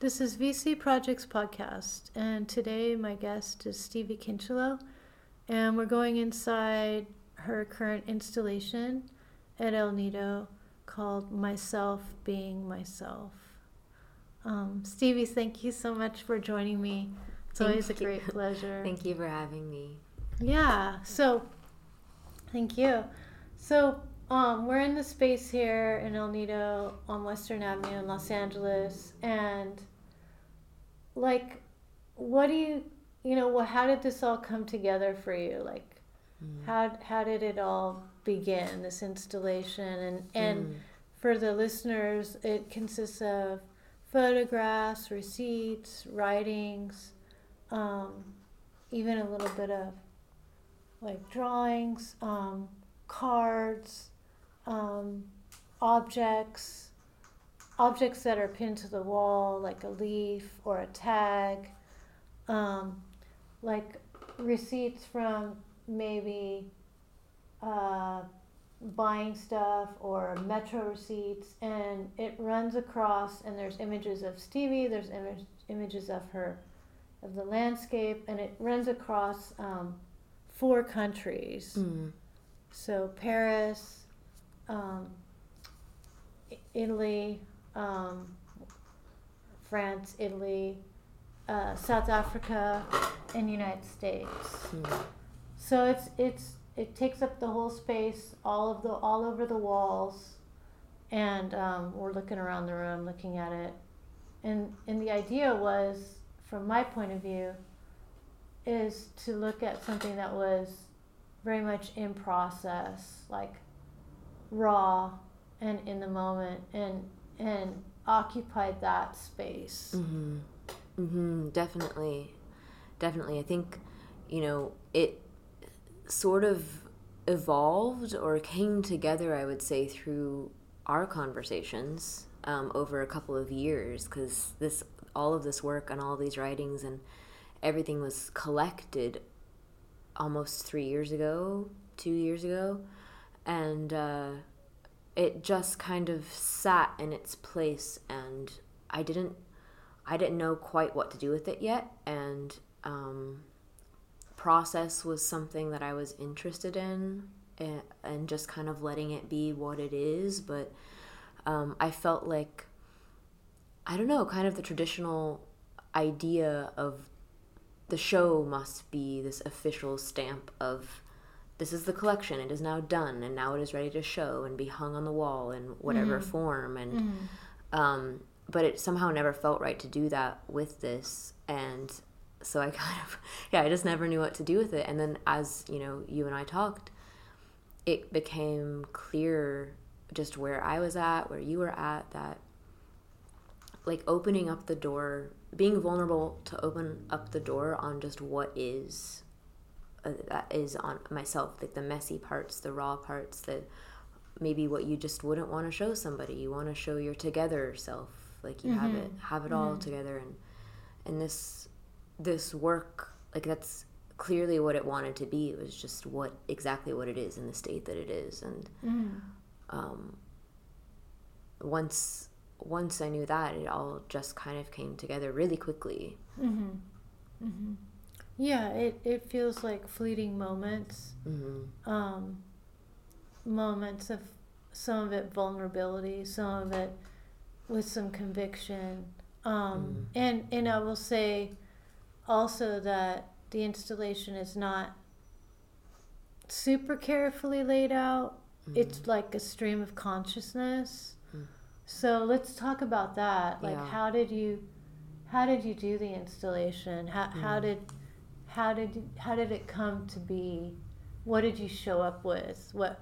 This is VC Projects Podcast, and today my guest is Stevie Kincheloe, and we're going inside her current installation at El Nido called Myself Being Myself. Um, Stevie, thank you so much for joining me. It's Thank always a you. great pleasure. Thank you for having me. Yeah. So, thank you. So, um, we're in the space here in El Nido on Western Avenue in Los Angeles, and like, what do you, you know, well, how did this all come together for you? Like, Mm. how how did it all begin? This installation, and and Mm. for the listeners, it consists of photographs, receipts, writings, um, even a little bit of like drawings, um, cards, um, objects, objects that are pinned to the wall, like a leaf or a tag, um, like receipts from maybe uh, buying stuff or metro receipts, and it runs across, and there's images of Stevie, there's image, images of her, of the landscape, and it runs across um, four countries. Mm. So Paris, um, Italy, um, France, Italy, uh, South Africa, and United States. Mm. So it's it's it takes up the whole space, all of the all over the walls, and um, we're looking around the room, looking at it, and and the idea was, from my point of view, is to look at something that was very much in process, like raw and in the moment, and and occupied that space. Mm-hmm. Mm-hmm. Definitely. Definitely. I think, you know, it sort of evolved or came together, I would say, through our conversations um, over a couple of years because this all of this work and all these writings and everything was collected almost three years ago, two years ago, and uh, it just kind of sat in its place, and I didn't, I didn't know quite what to do with it yet, and um, process was something that I was interested in, and, and just kind of letting it be what it is, but um, I felt like. I don't know, kind of the traditional idea of the show must be this official stamp of this is the collection. It is now done and now it is ready to show and be hung on the wall in whatever form and um, but it somehow never felt right to do that with this and so i kind of yeah i just never knew what to do with it. And then as you know you and i talked it became clear just where i was at where you were at that like opening up the door being vulnerable to open up the door on just what is uh, that is on myself like the messy parts the raw parts the maybe what you just wouldn't want to show somebody. You want to show your together self like you have it mm-hmm. have it all mm-hmm. together. And and this this work like that's clearly what it wanted to be. It was just what exactly what it is in the state that it is. And mm-hmm. um, once once I knew that, it all just kind of came together really quickly. Yeah, it, it feels like fleeting moments, Mm-hmm. um, moments of some of it vulnerability, some of it with some conviction. Um, and, and I will say also that the installation is not super carefully laid out. It's like a stream of consciousness. So let's talk about that. Like, Yeah. how did you, how did you do the installation? How, how did, how did, how did it come to be? What did you show up with? What,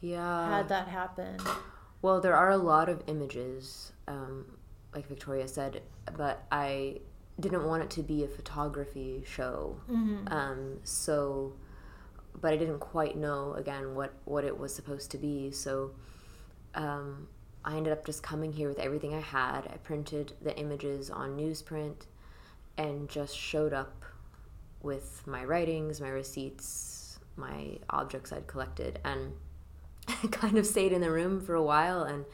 Yeah. how'd that happen? Well, there are a lot of images, um, like Victoria said, but I didn't want it to be a photography show. Um, so, but I didn't quite know again what what it was supposed to be. So, um, I ended up just coming here with everything I had. I printed the images on newsprint, and just showed up with my writings, my receipts, my objects I'd collected, and kind of stayed in the room for a while and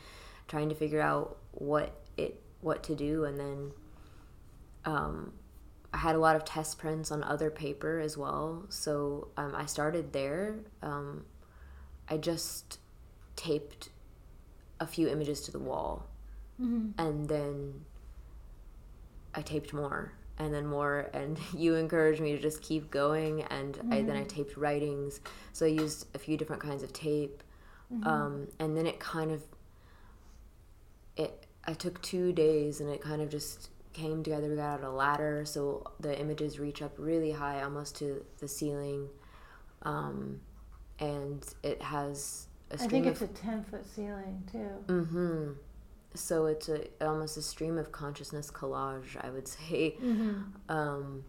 trying to figure out what it what to do and then um, I had a lot of test prints on other paper as well. So um, I started there. Um, I just taped a few images to the wall, Mm-hmm. and then I taped more and then more and you encouraged me to just keep going and I, then I taped writings. So I used a few different kinds of tape. Um, and then it kind of it I took two days and it kind of just came together we got out a ladder. So the images reach up really high almost to the ceiling. Um, and it has a I think of it's a ten foot ceiling too. Mm-hmm. So it's a almost a stream of consciousness collage, I would say, Mm-hmm. um,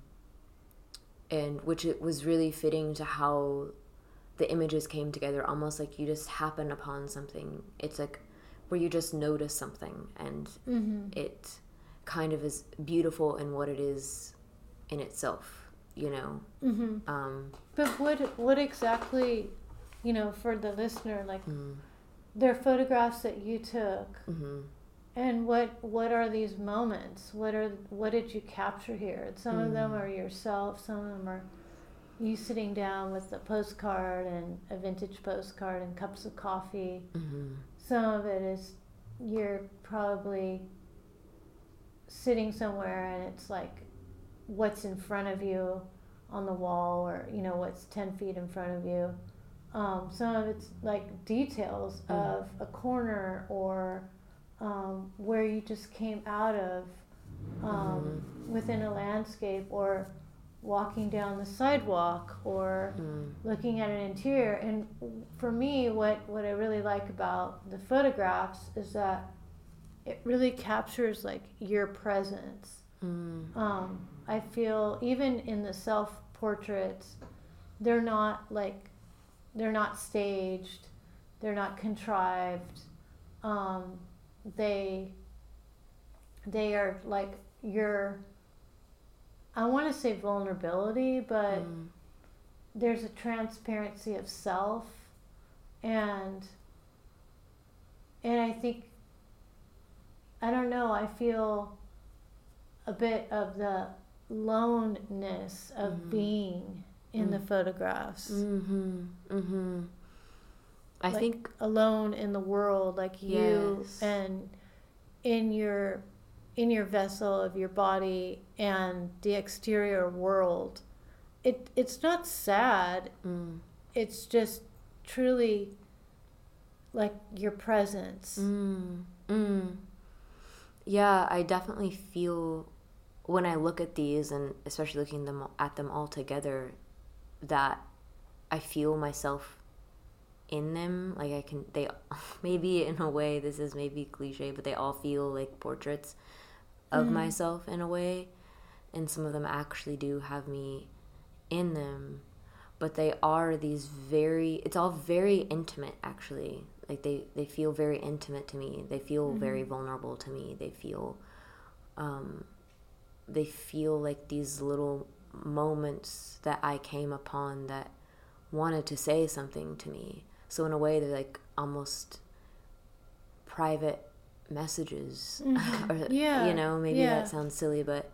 and which it was really fitting to how the images came together. Almost like you just happen upon something. It's like where you just notice something, and Mm-hmm. it kind of is beautiful in what it is in itself. You know. Mm-hmm. Um, But what what exactly, you know, for the listener, like mm, they're photographs that you took, hmm and what what are these moments? What are what did you capture here? Some of them Mm. are yourself. Some of them are you sitting down with a postcard and a vintage postcard and cups of coffee. hmm Some of it is you're probably sitting somewhere and it's like what's in front of you on the wall or you know what's 10 feet in front of you um, some of it's like details Mm. of a corner or um, where you just came out of um, within a landscape or walking down the sidewalk or mm, looking at an interior. And for me what what i really like about the photographs is that it really captures like your presence. Mm, um, i feel even in the self portraits they're not like they're not staged. They're not contrived. Um, they they are like your i want to say vulnerability but mm, there's a transparency of self. And and I think I don't know, I feel a bit of the loneness of Mhm. being in the Mm. photographs. mm-hmm, mm-hmm. I Like- think Alone in the world like you Yes. and in your in your vessel of your body and the exterior world. It it's not sad mm, it's just truly like your presence. Mm, mm. Yeah, I definitely feel when I look at these, and especially looking them at them all together, that I feel myself in them. Like I can, they maybe in a way this is maybe cliche, but they all feel like portraits of Mhm. myself in a way, and some of them actually do have me in them but they are these very it's all very intimate actually like they they feel very intimate to me they feel very vulnerable to me they feel um they feel like these little moments that i came upon that wanted to say something to me so in a way they're like almost private messages Mhm. or Yeah, you know maybe yeah. that sounds silly but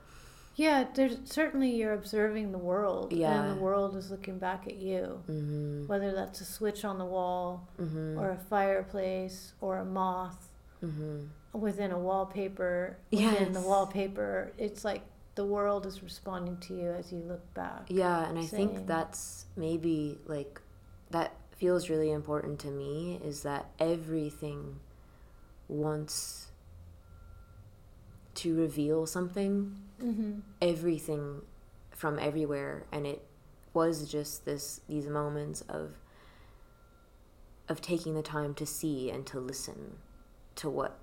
Yeah, there's certainly you're observing the world, Yeah. and the world is looking back at you. mm-hmm, Whether that's a switch on the wall, mm-hmm, or a fireplace, or a moth mm-hmm. within a wallpaper. Within the wallpaper, it's like the world is responding to you as you look back. Yeah, and I saying- think that's maybe like that feels really important to me is that everything wants to reveal something, Mm-hmm. everything from everywhere, and it was just this these moments of of taking the time to see and to listen to what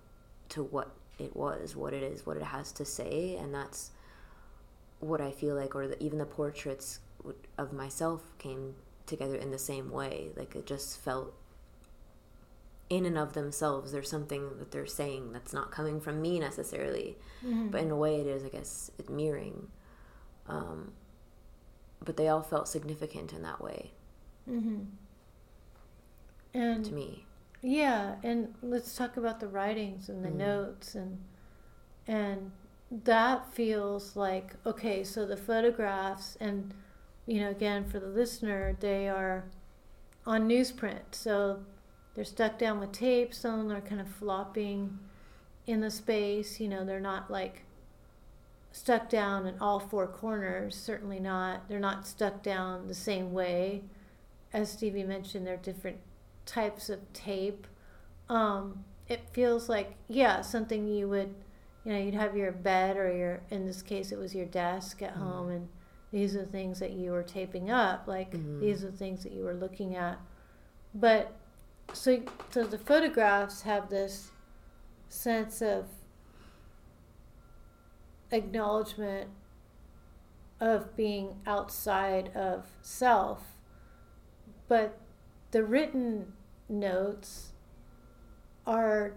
to what it was, what it is, what it has to say, and that's what I feel like, or the, even the portraits of myself came together in the same way. Like it just felt in and of themselves. There's something that they're saying that's not coming from me necessarily, Mm-hmm. but in a way it is, I guess, it mirroring. Um, but they all felt significant in that way mm-hmm. And to me. Yeah, and let's talk about the writings and the Mm. notes and and that feels like okay so the photographs and you know again for the listener they are on newsprint. So they're stuck down with tape some of them are kind of flopping in the space you know they're not like stuck down in all four corners certainly not they're not stuck down the same way. As stevie mentioned they're different types of tape. Um, it feels like yeah something you would you know you'd have your bed or your in this case it was your desk at mm-hmm. home and these are the things that you were taping up like mm-hmm. these are the things that you were looking at but so so the photographs have this sense of acknowledgement of being outside of self but the written notes are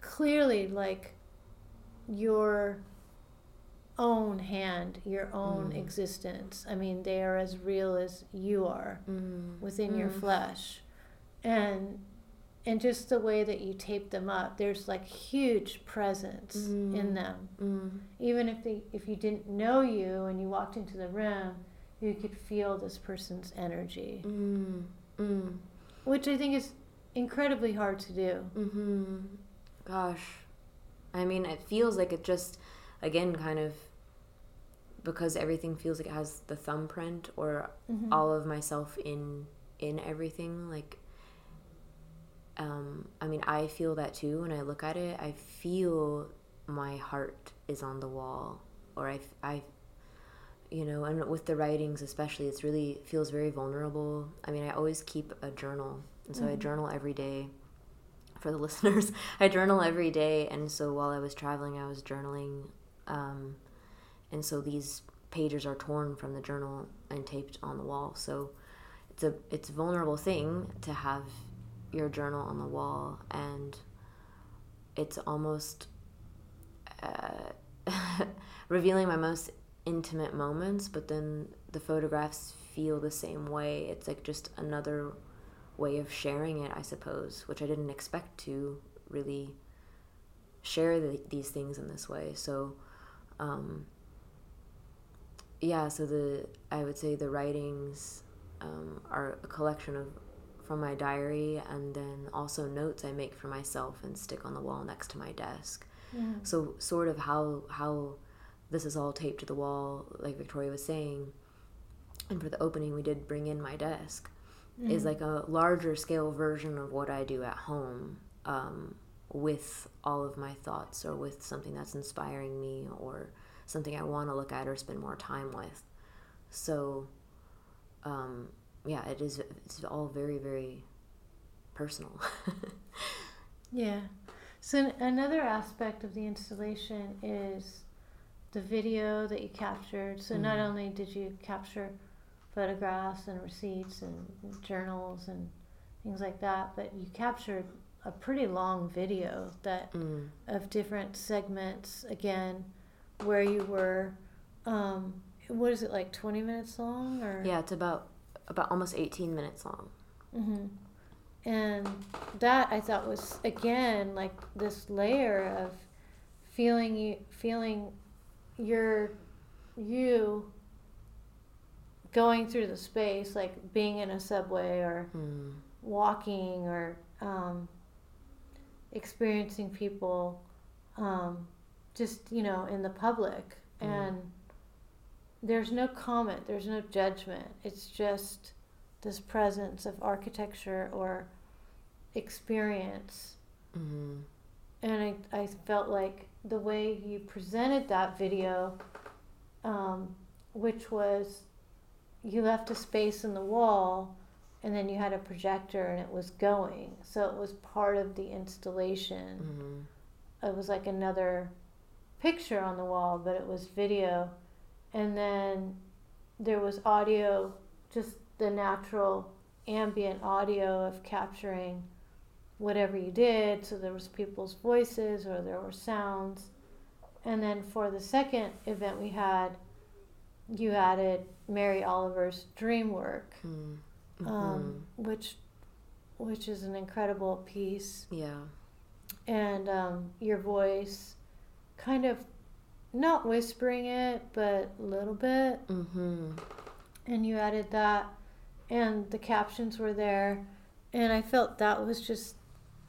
clearly like your own hand, your own mm. existence. I mean, they are as real as you are mm. within mm. your flesh. And and just the way that you tape them up, there's like huge presence in mm. them. Mm. Even if they if you didn't know you and you walked into the room, you could feel this person's energy. Mm. Which I think is incredibly hard to do. Mm-hmm. Gosh, I mean, it feels like it just, again, kind of because everything feels like it has the thumbprint or mm-hmm. all of myself in in everything. Like, um, I mean, I feel that too when I look at it. I feel my heart is on the wall, or I, I, you know, and with the writings especially, it's really feels very vulnerable. I mean, I always keep a journal and so mm-hmm. I journal every day. For the listeners, I journal every day, and so while I was traveling, I was journaling, um, and so these pages are torn from the journal and taped on the wall. So it's a it's a vulnerable thing to have your journal on the wall, and it's almost uh, revealing my most intimate moments. But then the photographs feel the same way. It's like just another way of sharing it, I suppose, which I didn't expect to really share the, these things in this way. So, um, yeah, so the I would say the writings um, are a collection of from my diary and then also notes I make for myself and stick on the wall next to my desk. Yeah. So sort of how how this is all taped to the wall, like Victoria was saying. And for the opening, we did bring in my desk mm. is like a larger scale version of what I do at home um, with all of my thoughts or with something that's inspiring me or something I want to look at or spend more time with. So, um, yeah, it is. It's all very, very personal. yeah. So another aspect of the installation is the video that you captured. So mm. not only did you capture photographs and receipts and journals and things like that. But you captured a pretty long video that mm. of different segments again where you were. Um, what is it like? Twenty minutes long or? Yeah, it's about about almost eighteen minutes long. Mm-hmm. And that I thought was again like this layer of feeling you feeling your you going through the space, like being in a subway or mm. walking or um, experiencing people um, just, you know, in the public. Mm. And there's no comment, there's no judgment. It's just this presence of architecture or experience. Mm-hmm. And I, I felt like the way you presented that video, um, which was you left a space in the wall and then you had a projector and it was going. So it was part of the installation. Mm-hmm. It was like another picture on the wall, but it was video. And then there was audio, just the natural ambient audio of capturing whatever you did. So there was people's voices or there were sounds. And then for the second event we had, you added Mary Oliver's dream work, mm. hmm um, which which is an incredible piece. Yeah. And um, your voice kind of not whispering it, but a little bit. Mm-hmm. And you added that, and the captions were there, and I felt that was just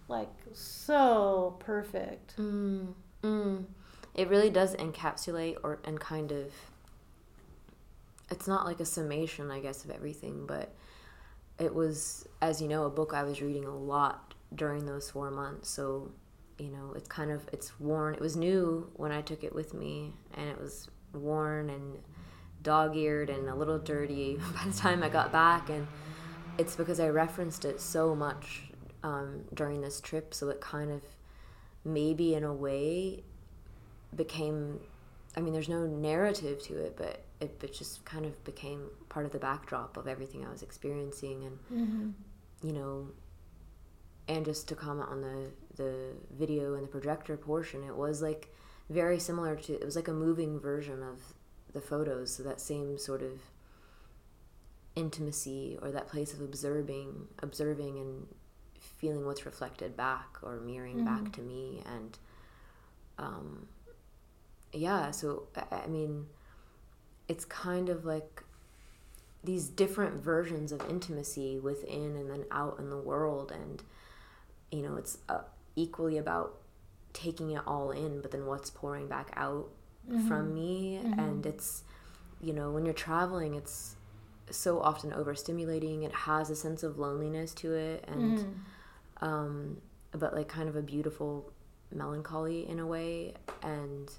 like so perfect. Mm, mm. It really does encapsulate or and kind of. It's not like a summation, I guess, of everything, but it was, as you know, a book I was reading a lot during those four months. So, you know, it's kind of it's worn. It was new when I took it with me, and it was worn and dog-eared and a little dirty by the time I got back, and it's because I referenced it so much um, during this trip, so it kind of maybe in a way became. I mean, there's no narrative to it, but it, it just kind of became part of the backdrop of everything I was experiencing, and Mm-hmm. you know, and just to comment on the the video and the projector portion, it was like very similar to it was like a moving version of the photos, so that same sort of intimacy or that place of observing observing and feeling what's reflected back or mirroring Mhm. back to me and um yeah so I mean it's kind of like these different versions of intimacy within and then out in the world. And you know it's uh, equally about taking it all in but then what's pouring back out from me. Mhm. and it's you know when you're traveling it's so often overstimulating. It has a sense of loneliness to it. And Mhm. um, but like kind of a beautiful melancholy in a way. And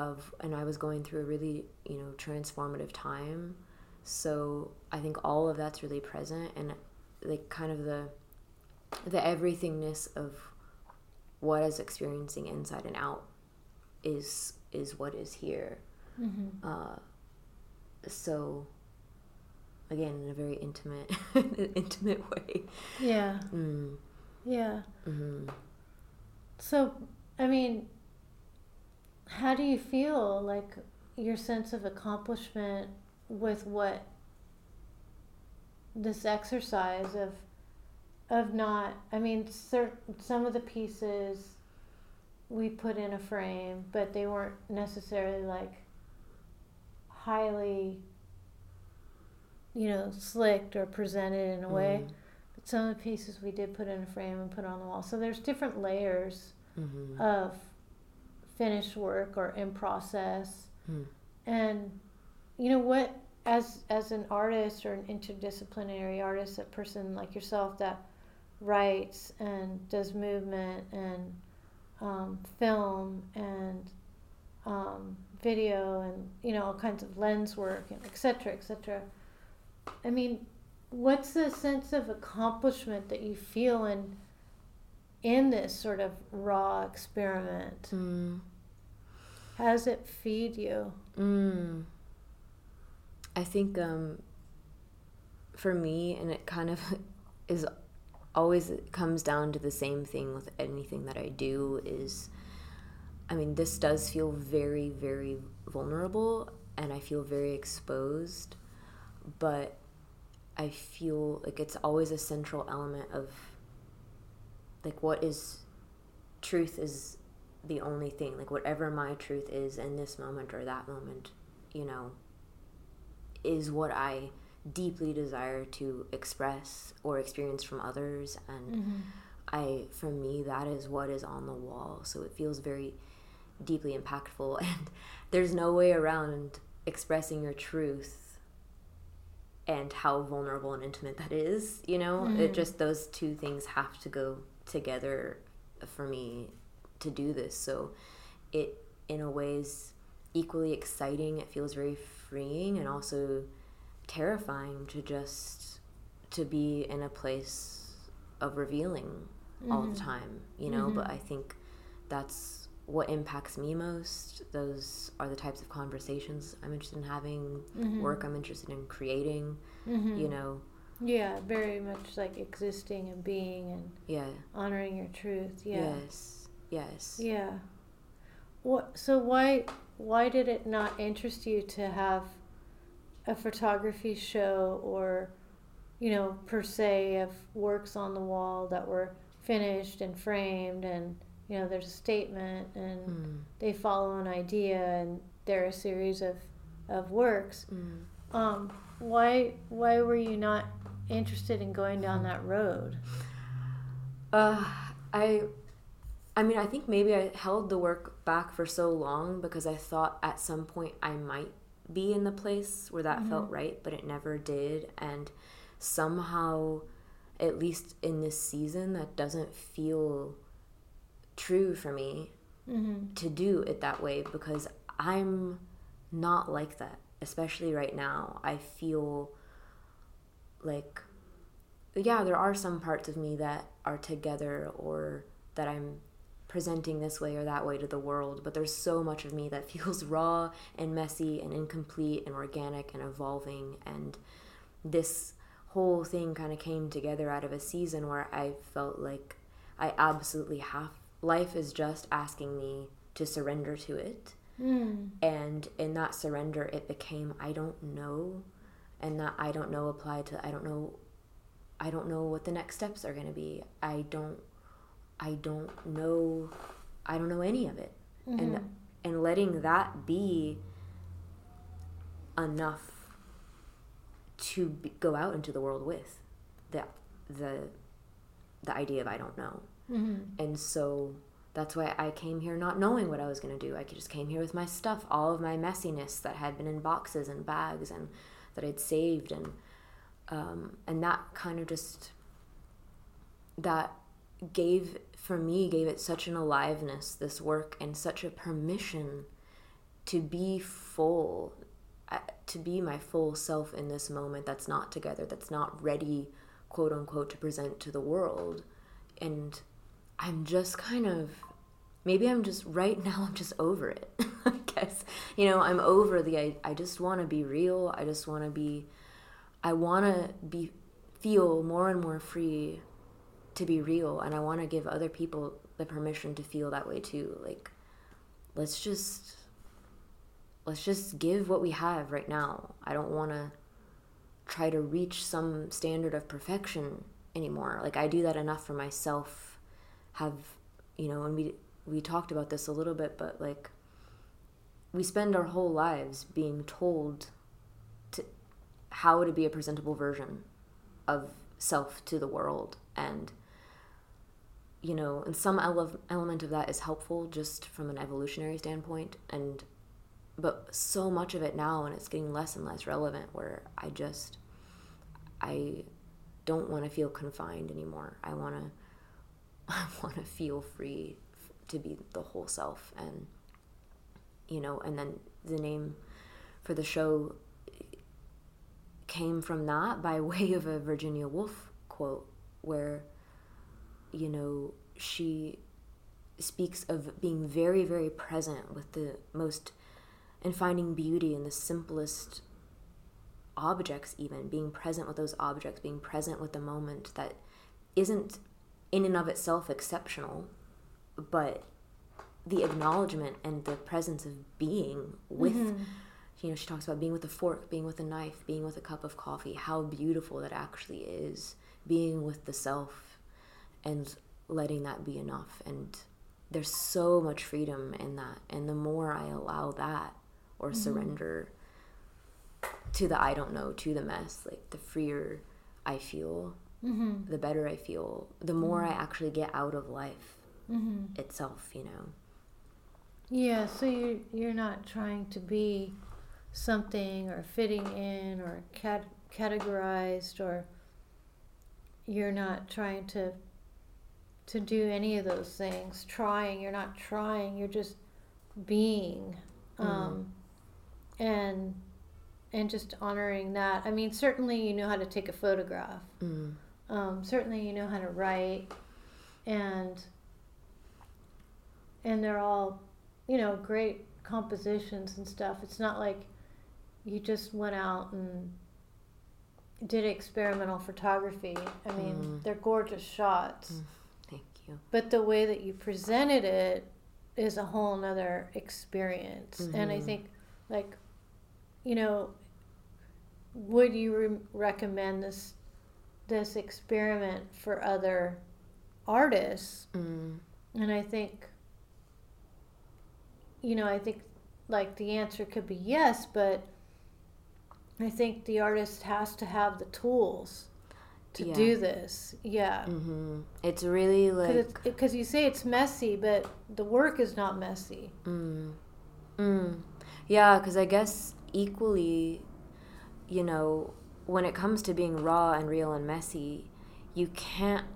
of and I was going through a really you know transformative time so I think all of that's really present and like kind of the the everythingness of what is experiencing inside and out is is what is here Mhm. uh, so again in a very intimate intimate way Yeah. mm. Yeah. hmm So, I mean, how do you feel like your sense of accomplishment with what this exercise of of not I mean certain some of the pieces we put in a frame but they weren't necessarily like highly you know slicked or presented in a way. But some of the pieces we did put in a frame and put on the wall. So there's different layers hmm of finished work or in process Mm. and you know what as as an artist or an interdisciplinary artist a person like yourself that writes and does movement and um, film and um, video and you know all kinds of lens work and et cetera et cetera i mean what's the sense of accomplishment that you feel in in this sort of raw experiment Mm. how does it feed you Mm. I think um, for me, and it kind of is always comes down to the same thing with anything that I do is I mean this does feel very very vulnerable and I feel very exposed but I feel like it's always a central element of like what is truth is the only thing like whatever my truth is in this moment or that moment you know is what i deeply desire to express or experience from others and mm-hmm. i for me that is what is on the wall so it feels very deeply impactful and there's no way around expressing your truth and how vulnerable and intimate that is you know it Mhm. just those two things have to go together for me to do this so it in a way is equally exciting it feels very freeing and also terrifying to just to be in a place of revealing all the Mhm. time you know but Mhm. i think that's what impacts me most those are the types of conversations i'm interested in having Mhm. work i'm interested in creating Mhm. you know yeah very much like existing and being and yeah. honoring your truth yeah. Yes yes. Yeah. What so why why did it not interest you to have a photography show or you know per se of works on the wall that were finished and framed and you know there's a statement and Mm. they follow an idea and they're a series of of works. Mm. um why why were you not interested in going down that road Uh, I, I mean, I think maybe I held the work back for so long because I thought at some point I might be in the place where that felt right, but it never did. And somehow, at least in this season, that doesn't feel true for me mm-hmm. to do it that way because I'm not like that, especially right now. I feel like, yeah, there are some parts of me that are together or that I'm presenting this way or that way to the world, but there's so much of me that feels raw and messy and incomplete and organic and evolving. And this whole thing kind of came together out of a season where I felt like I absolutely have life is just asking me to surrender to it. mm. And in that surrender, it became I don't know. And that I don't know applied to I don't know I don't know what the next steps are going to be. I don't I don't know I don't know any of it. And and letting that be enough to be, go out into the world with the the the idea of I don't know. Mm-hmm. And so that's why I came here not knowing what I was going to do. I just came here with my stuff, all of my messiness that had been in boxes and bags and that I'd saved and um, and that kind of just that gave for me gave it such an aliveness this work and such a permission to be full uh, to be my full self in this moment that's not together that's not ready quote unquote to present to the world. And i'm just kind of maybe i'm just right now i'm just over it i guess. You know i'm over the i, I just want to be real. I just want to be i want to be feel more and more free to be real and i want to give other people the permission to feel that way too. Like let's just let's just give what we have right now. I don't want to try to reach some standard of perfection anymore. Like i do that enough for myself have you know and we we talked about this a little bit but like we spend our whole lives being told to how to be a presentable version of self to the world. And you know and some ele- element of that is helpful just from an evolutionary standpoint. And but so much of it now and it's getting less and less relevant where i just i don't want to feel confined anymore. I want to i want to feel free to be the whole self and you know and then the name for the show came from that by way of a virginia woolf quote where you know she speaks of being very very present with the most and finding beauty in the simplest objects even being present with those objects being present with the moment that isn't in and of itself exceptional but the acknowledgement and the presence of being with mm-hmm. you know she talks about being with a fork being with a knife being with a cup of coffee how beautiful that actually is being with the self and letting that be enough. And there's so much freedom in that. And the more i allow that or mm-hmm. surrender to the i don't know to the mess like the freer i feel Mm-hmm. the better i feel the more i mm-hmm. actually get out of life Mm-hmm. itself you know Yeah, so you you're not trying to be something or fitting in or cat- categorized or you're not trying to to do any of those things. Trying, you're not trying. You're just being, um, and and just honoring that. I mean, certainly you know how to take a photograph. mm. Um, certainly you know how to write, and and they're all, you know, great compositions and stuff. It's not like you just went out and did experimental photography. I mean, Mm. they're gorgeous shots, thank you but the way that you presented it is a whole nother experience. And I Mhm. think, like, you know, would you re- recommend this this experiment for other artists? mm. and I think, you know, I think like the answer could be yes, but I think the artist has to have the tools to Yeah. do this. Yeah. hmm It's really like Because you say it's messy, but the work is not messy. Mm. Mm. Yeah, because I guess equally, you know, when it comes to being raw and real and messy, you can't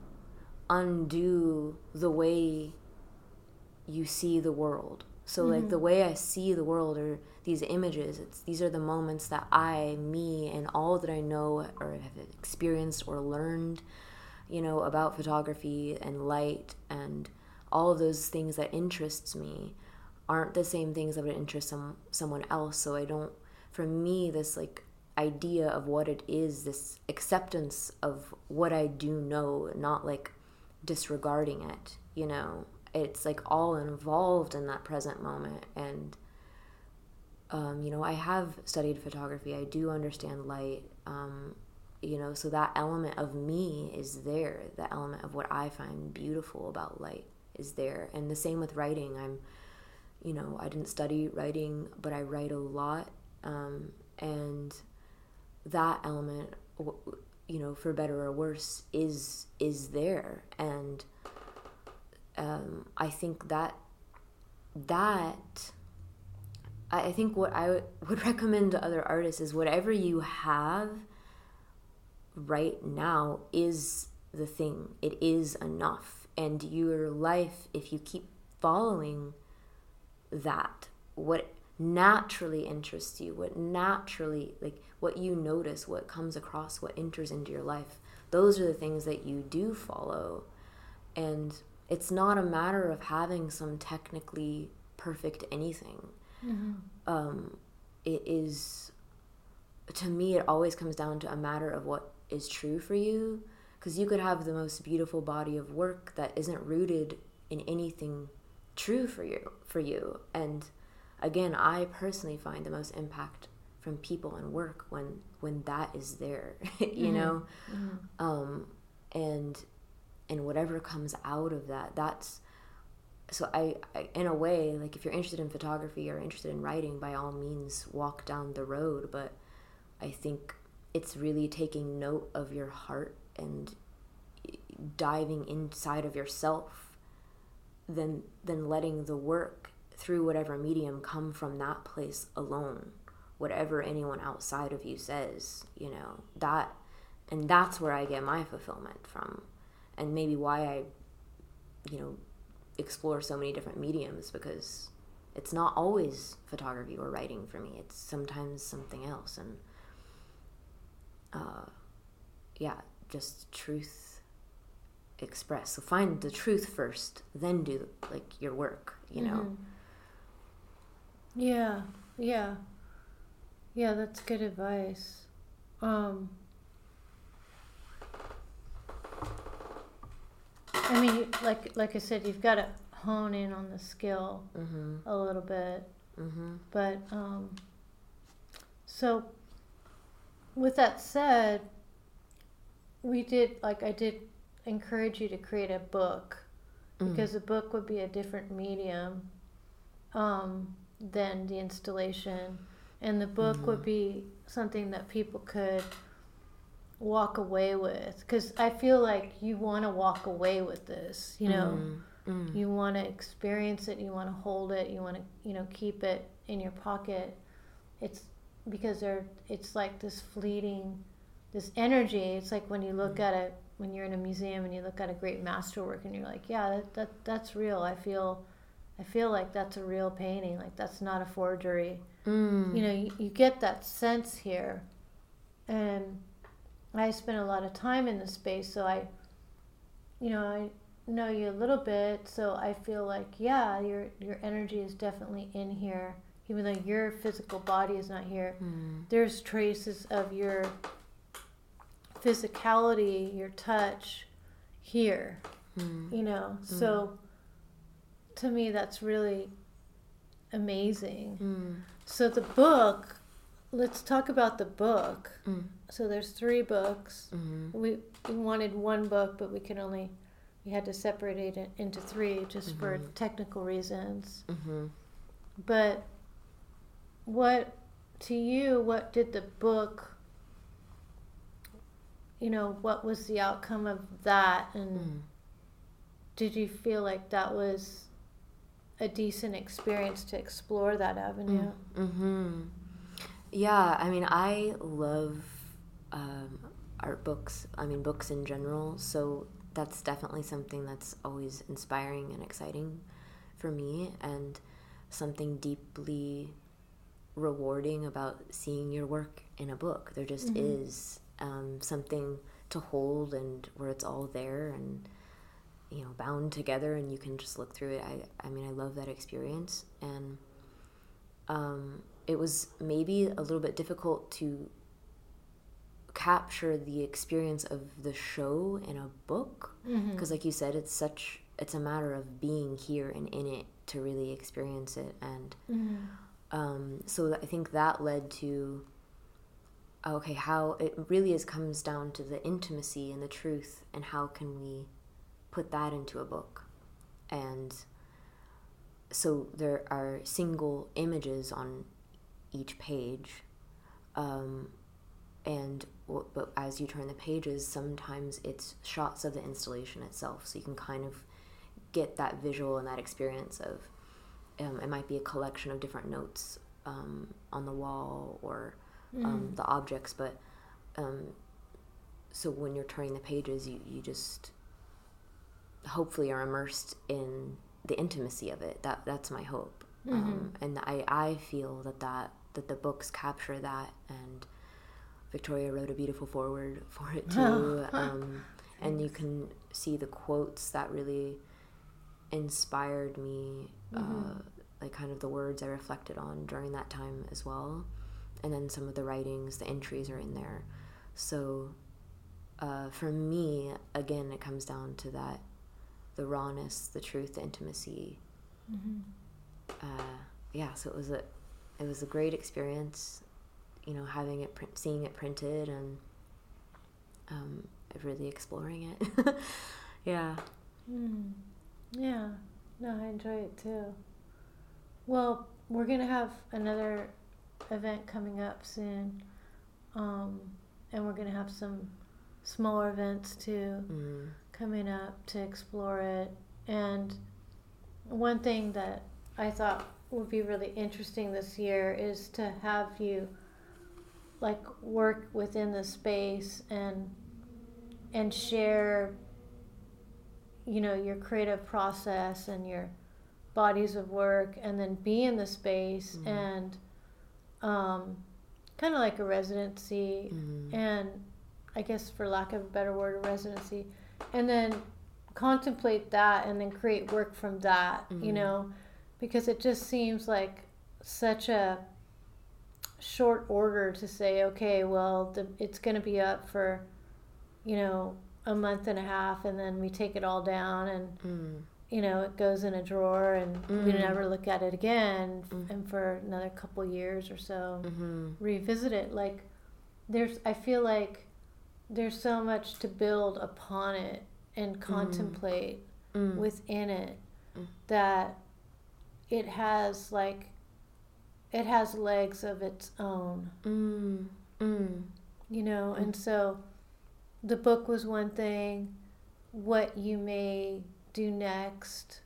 undo the way you see the world. So, like, the mm-hmm. way I see the world are these images. It's these are the moments that I, me, and all that I know or have experienced or learned, you know, about photography and light and all of those things that interests me aren't the same things that would interest some someone else. So I don't. For me, this like idea of what it is, this acceptance of what I do know, not like disregarding it. You know, it's like all involved in that present moment and. Um, you know, I have studied photography. I do understand light. Um, you know, so that element of me is there. The element of what I find beautiful about light is there. And the same with writing. I'm, you know, I didn't study writing, but I write a lot. Um, and that element, you know, for better or worse, is is there. And um, I think that that I think what I would recommend to other artists is whatever you have right now is the thing. It is enough. And your life, if you keep following that, what naturally interests you, what naturally, like what you notice, what comes across, what enters into your life, those are the things that you do follow. And it's not a matter of having some technically perfect anything. Um, it is to me it always comes down to a matter of what is true for you. Because you could have the most beautiful body of work that isn't rooted in anything true for you for you. And again i personally find the most impact from people and work when when that is there you know? Um and and whatever comes out of that that's so I, I in a way like if you're interested in photography or interested in writing by all means walk down the road. But i think it's really taking note of your heart and diving inside of yourself than than letting the work through whatever medium come from that place alone whatever anyone outside of you says you know that and that's where i get my fulfillment from and maybe why i you know explore so many different mediums because it's not always photography or writing for me. It's sometimes something else, and uh, yeah, just truth express. So find the truth first, then do like your work. You know. Yeah, yeah, yeah. That's good advice. Um, I mean, you- like like I said, you've got to hone in on the skill Mm-hmm. a little bit, Mm-hmm. but um, so with that said, we did like I did encourage you to create a book because a book would be a different medium um, than the installation, and the book would be something that people could walk away with. Because I feel like you want to walk away with this, you know. Mm-hmm. You want to experience it. You want to hold it. You want to, you know, keep it in your pocket. It's because they're. It's like this fleeting, this energy. It's like when you look at it when you're in a museum and you look at a great masterwork and you're like, yeah, that, that that's real. I feel, I feel like that's a real painting. Like that's not a forgery. Mm. You know, you, you get that sense here, and I spent a lot of time in the space, so I, you know, I know you a little bit, so I feel like yeah, your your energy is definitely in here, even though your physical body is not here. Mm. There's traces of your physicality, your touch, here. Mm. You know, so to me, that's really amazing. Mm. So the book, let's talk about the book. Mm. So there's three books. Mm. We, we wanted one book, but we could only we had to separate it into three just for Mhm. technical reasons. Mm-hmm. But what to you? What did the book? You know, what was the outcome of that, and Mm. did you feel like that was a decent experience to explore that avenue? Mm-hmm. Yeah, I mean, I love um, art books. I mean, books in general. So that's definitely something that's always inspiring and exciting for me, and something deeply rewarding about seeing your work in a book. There just Mhm. is um, something to hold, and where it's all there and you know bound together, and you can just look through it. I, I mean, I love that experience, and um, it was maybe a little bit difficult to capture the experience of the show in a book Mm-hmm. because like you said it's such it's a matter of being here and in it to really experience it and Mm-hmm. um, so i think that led to okay how it really is comes down to the intimacy and the truth and how can we put that into a book and so there are single images on each page um, and but as you turn the pages sometimes it's shots of the installation itself so you can kind of get that visual and that experience of um, it might be a collection of different notes um, on the wall or um, the objects but um, so when you're turning the pages you, you just hopefully are immersed in the intimacy of it. That that's my hope um, and I, I feel that, that that the books capture that and Victoria wrote a beautiful foreword for it too um, and you can see the quotes that really inspired me uh, like kind of the words I reflected on during that time as well and then some of the writings the entries are in there. So uh, for me again it comes down to that the rawness the truth the intimacy Mm-hmm. Uh, yeah so it was a it was a great experience you know having it print, seeing it printed and um, really exploring it yeah Mm. Yeah, no, I enjoy it too. Well, we're gonna have another event coming up soon, um, and we're gonna have some smaller events too mm. coming up to explore it. And one thing that I thought would be really interesting this year is to have you like work within the space and and share you know your creative process and your bodies of work and then be in the space Mhm. and um, kind of like a residency Mm. and I guess for lack of a better word, a residency, and then contemplate that and then create work from that, you Mhm. know, because it just seems like such a short order to say, okay, well, the, it's going to be up for, you know, a month and a half, and then we take it all down and Mm. you know, it goes in a drawer and we Mm. never look at it again, Mm. and for another couple years or so Mm-hmm. revisit it like there's i feel like there's so much to build upon it and contemplate Mm. within it Mm. that it has like it has legs of its own Mm. Mm. you know Mm. and so the book was one thing what you may do next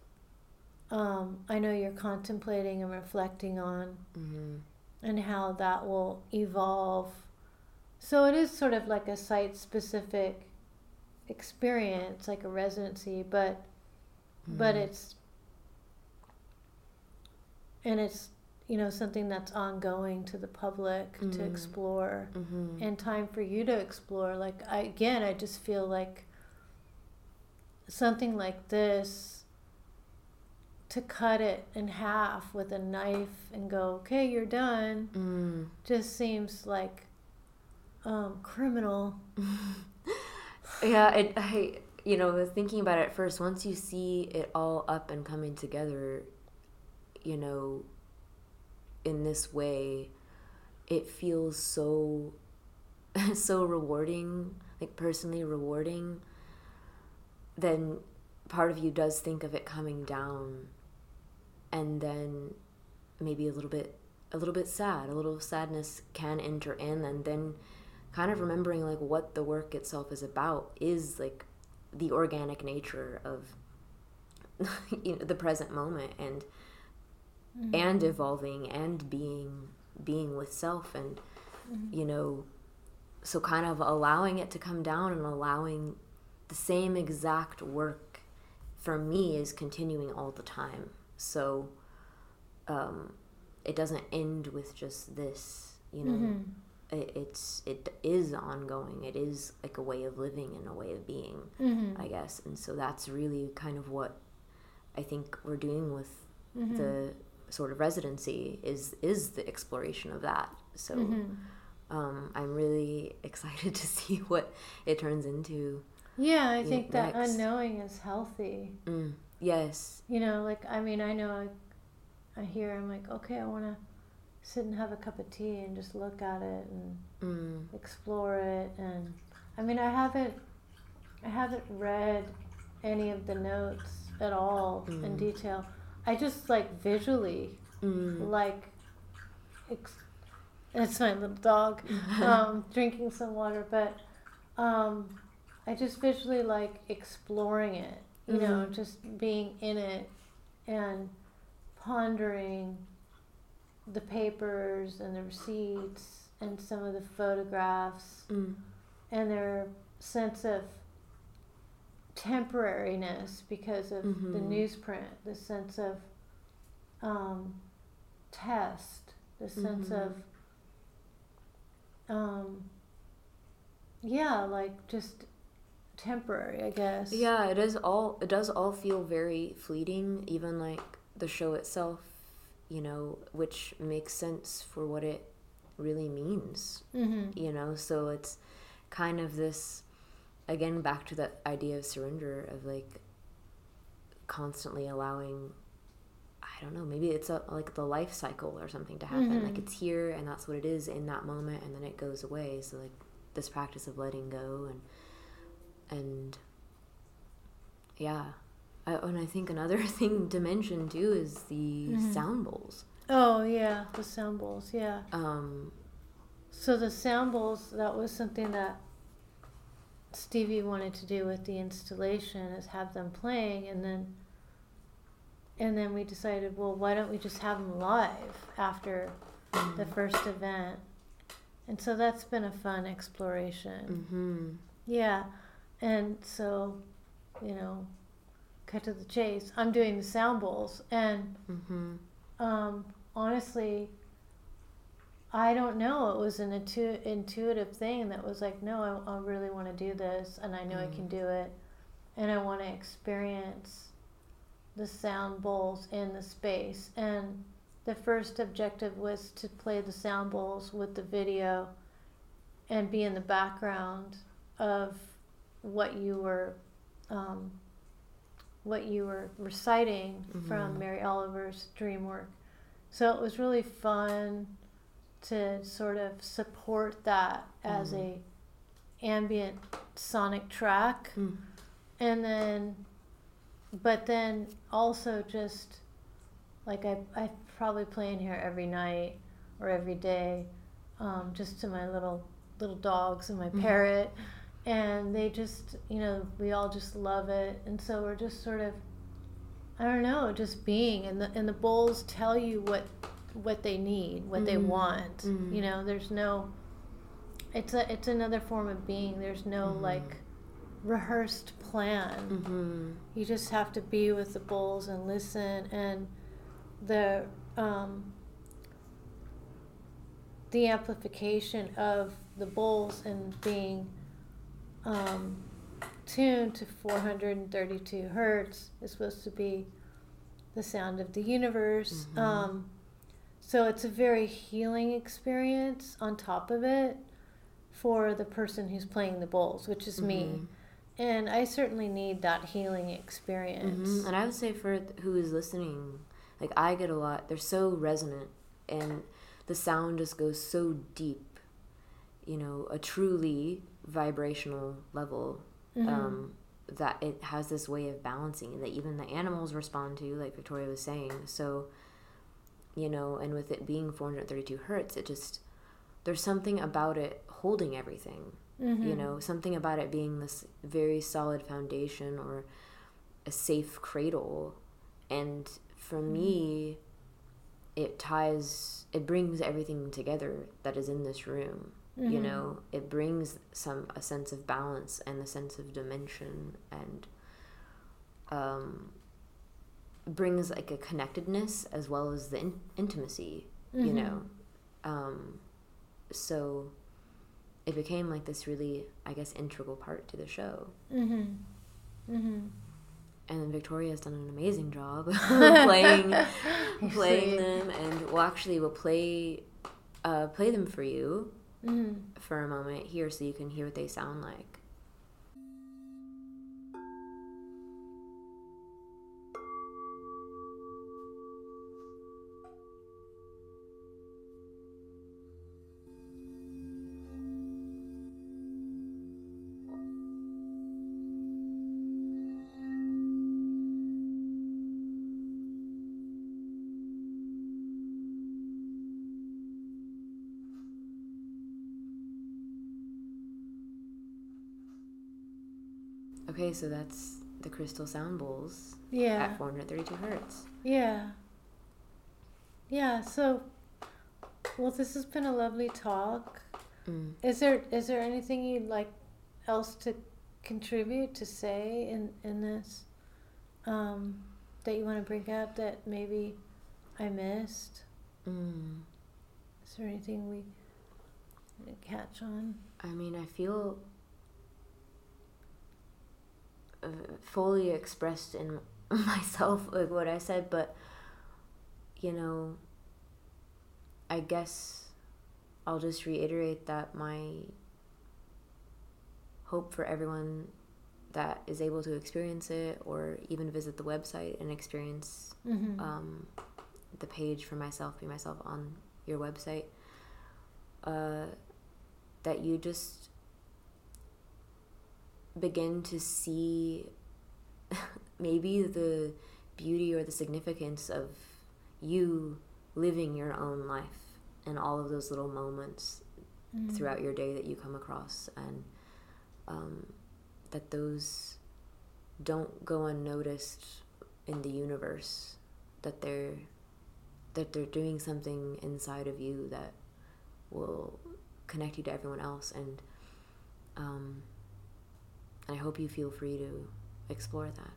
um, i know you're contemplating and reflecting on Mm-hmm. and how that will evolve. So it is sort of like a site specific experience, like a residency, but but Mhm. it's and it's you know something that's ongoing to the public to Mhm. explore Mm-hmm. and time for you to explore like I, again i just feel like something like this to cut it in half with a knife and go okay you're done Mm. just seems like um, criminal yeah, it, I you know thinking about it at first. Once you see it all up and coming together, you know, in this way, it feels so so rewarding, like personally rewarding. Then part of you does think of it coming down and then maybe a little bit a little bit sad a little sadness can enter in and then kind of remembering like what the work itself is about is like the organic nature of you know the present moment and mm-hmm. and evolving and being being with self and mm-hmm. you know so kind of allowing it to come down and allowing the same exact work for me is continuing all the time so um, it doesn't end with just this you know mm-hmm. it, it's it is ongoing it is like a way of living and a way of being mm-hmm. i guess and so that's really kind of what i think we're doing with mm-hmm. the sort of residency is is the exploration of that so mm-hmm. um, i'm really excited to see what it turns into yeah i think that unknowing is healthy mm, yes you know like i mean i know I, I hear i'm like okay i want to sit and have a cup of tea and just look at it and mm. explore it and i mean i haven't i haven't read any of the notes at all mm. in detail I just like visually mm. like ex- it's my little dog um, drinking some water, but um, I just visually like exploring it. You mm-hmm. know, just being in it and pondering the papers and the receipts and some of the photographs mm. and their sense of temporariness because of mm-hmm. the newsprint, the sense of um, test, the sense mm-hmm. of, um, yeah, like just temporary, I guess. Yeah, it is all. It does all feel very fleeting, even like the show itself. You know, which makes sense for what it really means. Mm-hmm. You know, so it's kind of this again back to that idea of surrender of like constantly allowing I don't know, maybe it's a like the life cycle or something to happen. Mm-hmm. Like it's here and that's what it is in that moment and then it goes away. So like this practice of letting go and and yeah. I, and I think another thing to mention too is the mm-hmm. sound bowls. Oh yeah, the sound bowls, yeah. Um so the sound bowls that was something that Stevie wanted to do with the installation is have them playing and then and then we decided well why don't we just have them live after mm-hmm. the first event and so that's been a fun exploration mm-hmm. yeah and so you know cut to the chase i'm doing the sound bowls and mm-hmm. um, honestly I don't know. It was an intu- intuitive thing that was like, no, I, I really want to do this, and I know mm. I can mm. do it, and I want to experience the sound bowls in the space. And the first objective was to play the sound bowls with the video and be in the background of what you were um, what you were reciting mm-hmm. from Mary Oliver's dream work. So it was really fun to sort of support that as mm. a ambient sonic track mm. and then but then also just like I, I probably play in here every night or every day um, just to my little little dogs and my mm. parrot and they just you know we all just love it and so we're just sort of I don't know just being and the and the bowls tell you what what they need, what mm-hmm. they want. Mm-hmm. You know, there's no. It's a it's another form of being. There's no mm-hmm. like rehearsed plan. Mm-hmm. You just have to be with the bowls and listen and the um, the amplification of the bowls and being um, tuned to 432 hertz is supposed to be the sound of the universe. Mm-hmm. Um, so it's a very healing experience on top of it for the person who's playing the bowls, which is mm-hmm. me. And I certainly need that healing experience. Mm-hmm. And I would say for who is listening, like I get a lot, they're so resonant and the sound just goes so deep, you know, a truly vibrational level. Mm-hmm. Um, that it has this way of balancing that even the animals respond to, like Victoria was saying. So, you know, and with it being 432 hertz, it just, there's something about it holding everything. Mm-hmm. You know, something about it being this very solid foundation or a safe cradle. And for Mm-hmm. me, it ties, it brings everything together that is in this room you Mhm. know it brings some a sense of balance and a sense of dimension and um brings like a connectedness as well as the in- intimacy you Mhm. know um so it became like this really i guess integral part to the show Mhm. Mhm. and then victoria's done an amazing job playing playing them and well actually we'll play uh play them for you Mhm. for a moment here so you can hear what they sound like. Okay, so that's the crystal sound bowls Yeah. at 432 hertz. Yeah. Yeah, so well this has been a lovely talk. Mm. Is there is there anything you'd like else to contribute to say in in this um that you want to bring up that maybe I missed? Mm. Is there anything we catch on? I mean, I feel fully expressed in myself, like what I said, but you know, I guess I'll just reiterate that my hope for everyone that is able to experience it or even visit the website and experience Mm-hmm. um, the page for myself, be myself on your website, uh, that you just begin to see maybe the beauty or the significance of you living your own life and all of those little moments Mm-hmm. throughout your day that you come across and um, that those don't go unnoticed in the universe that they're that they're doing something inside of you that will connect you to everyone else and um, I hope you feel free to explore that.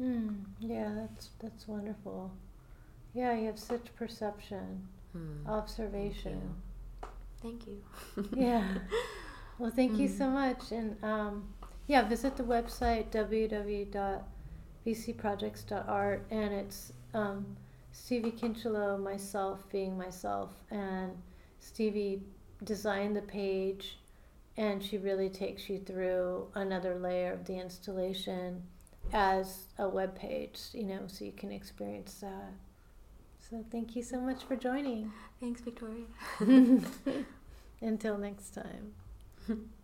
Mm, yeah, that's that's wonderful. Yeah, you have such perception, Hmm. observation. Thank you. yeah. Well, thank you Mm. so much, and um, yeah, visit the website www.vcprojects.art, and it's um, Stevie Kincheloe, myself being myself, and Stevie designed the page, and she really takes you through another layer of the installation as a web page, you know, so you can experience that. So thank you so much for joining. Thanks, Victoria. Until next time.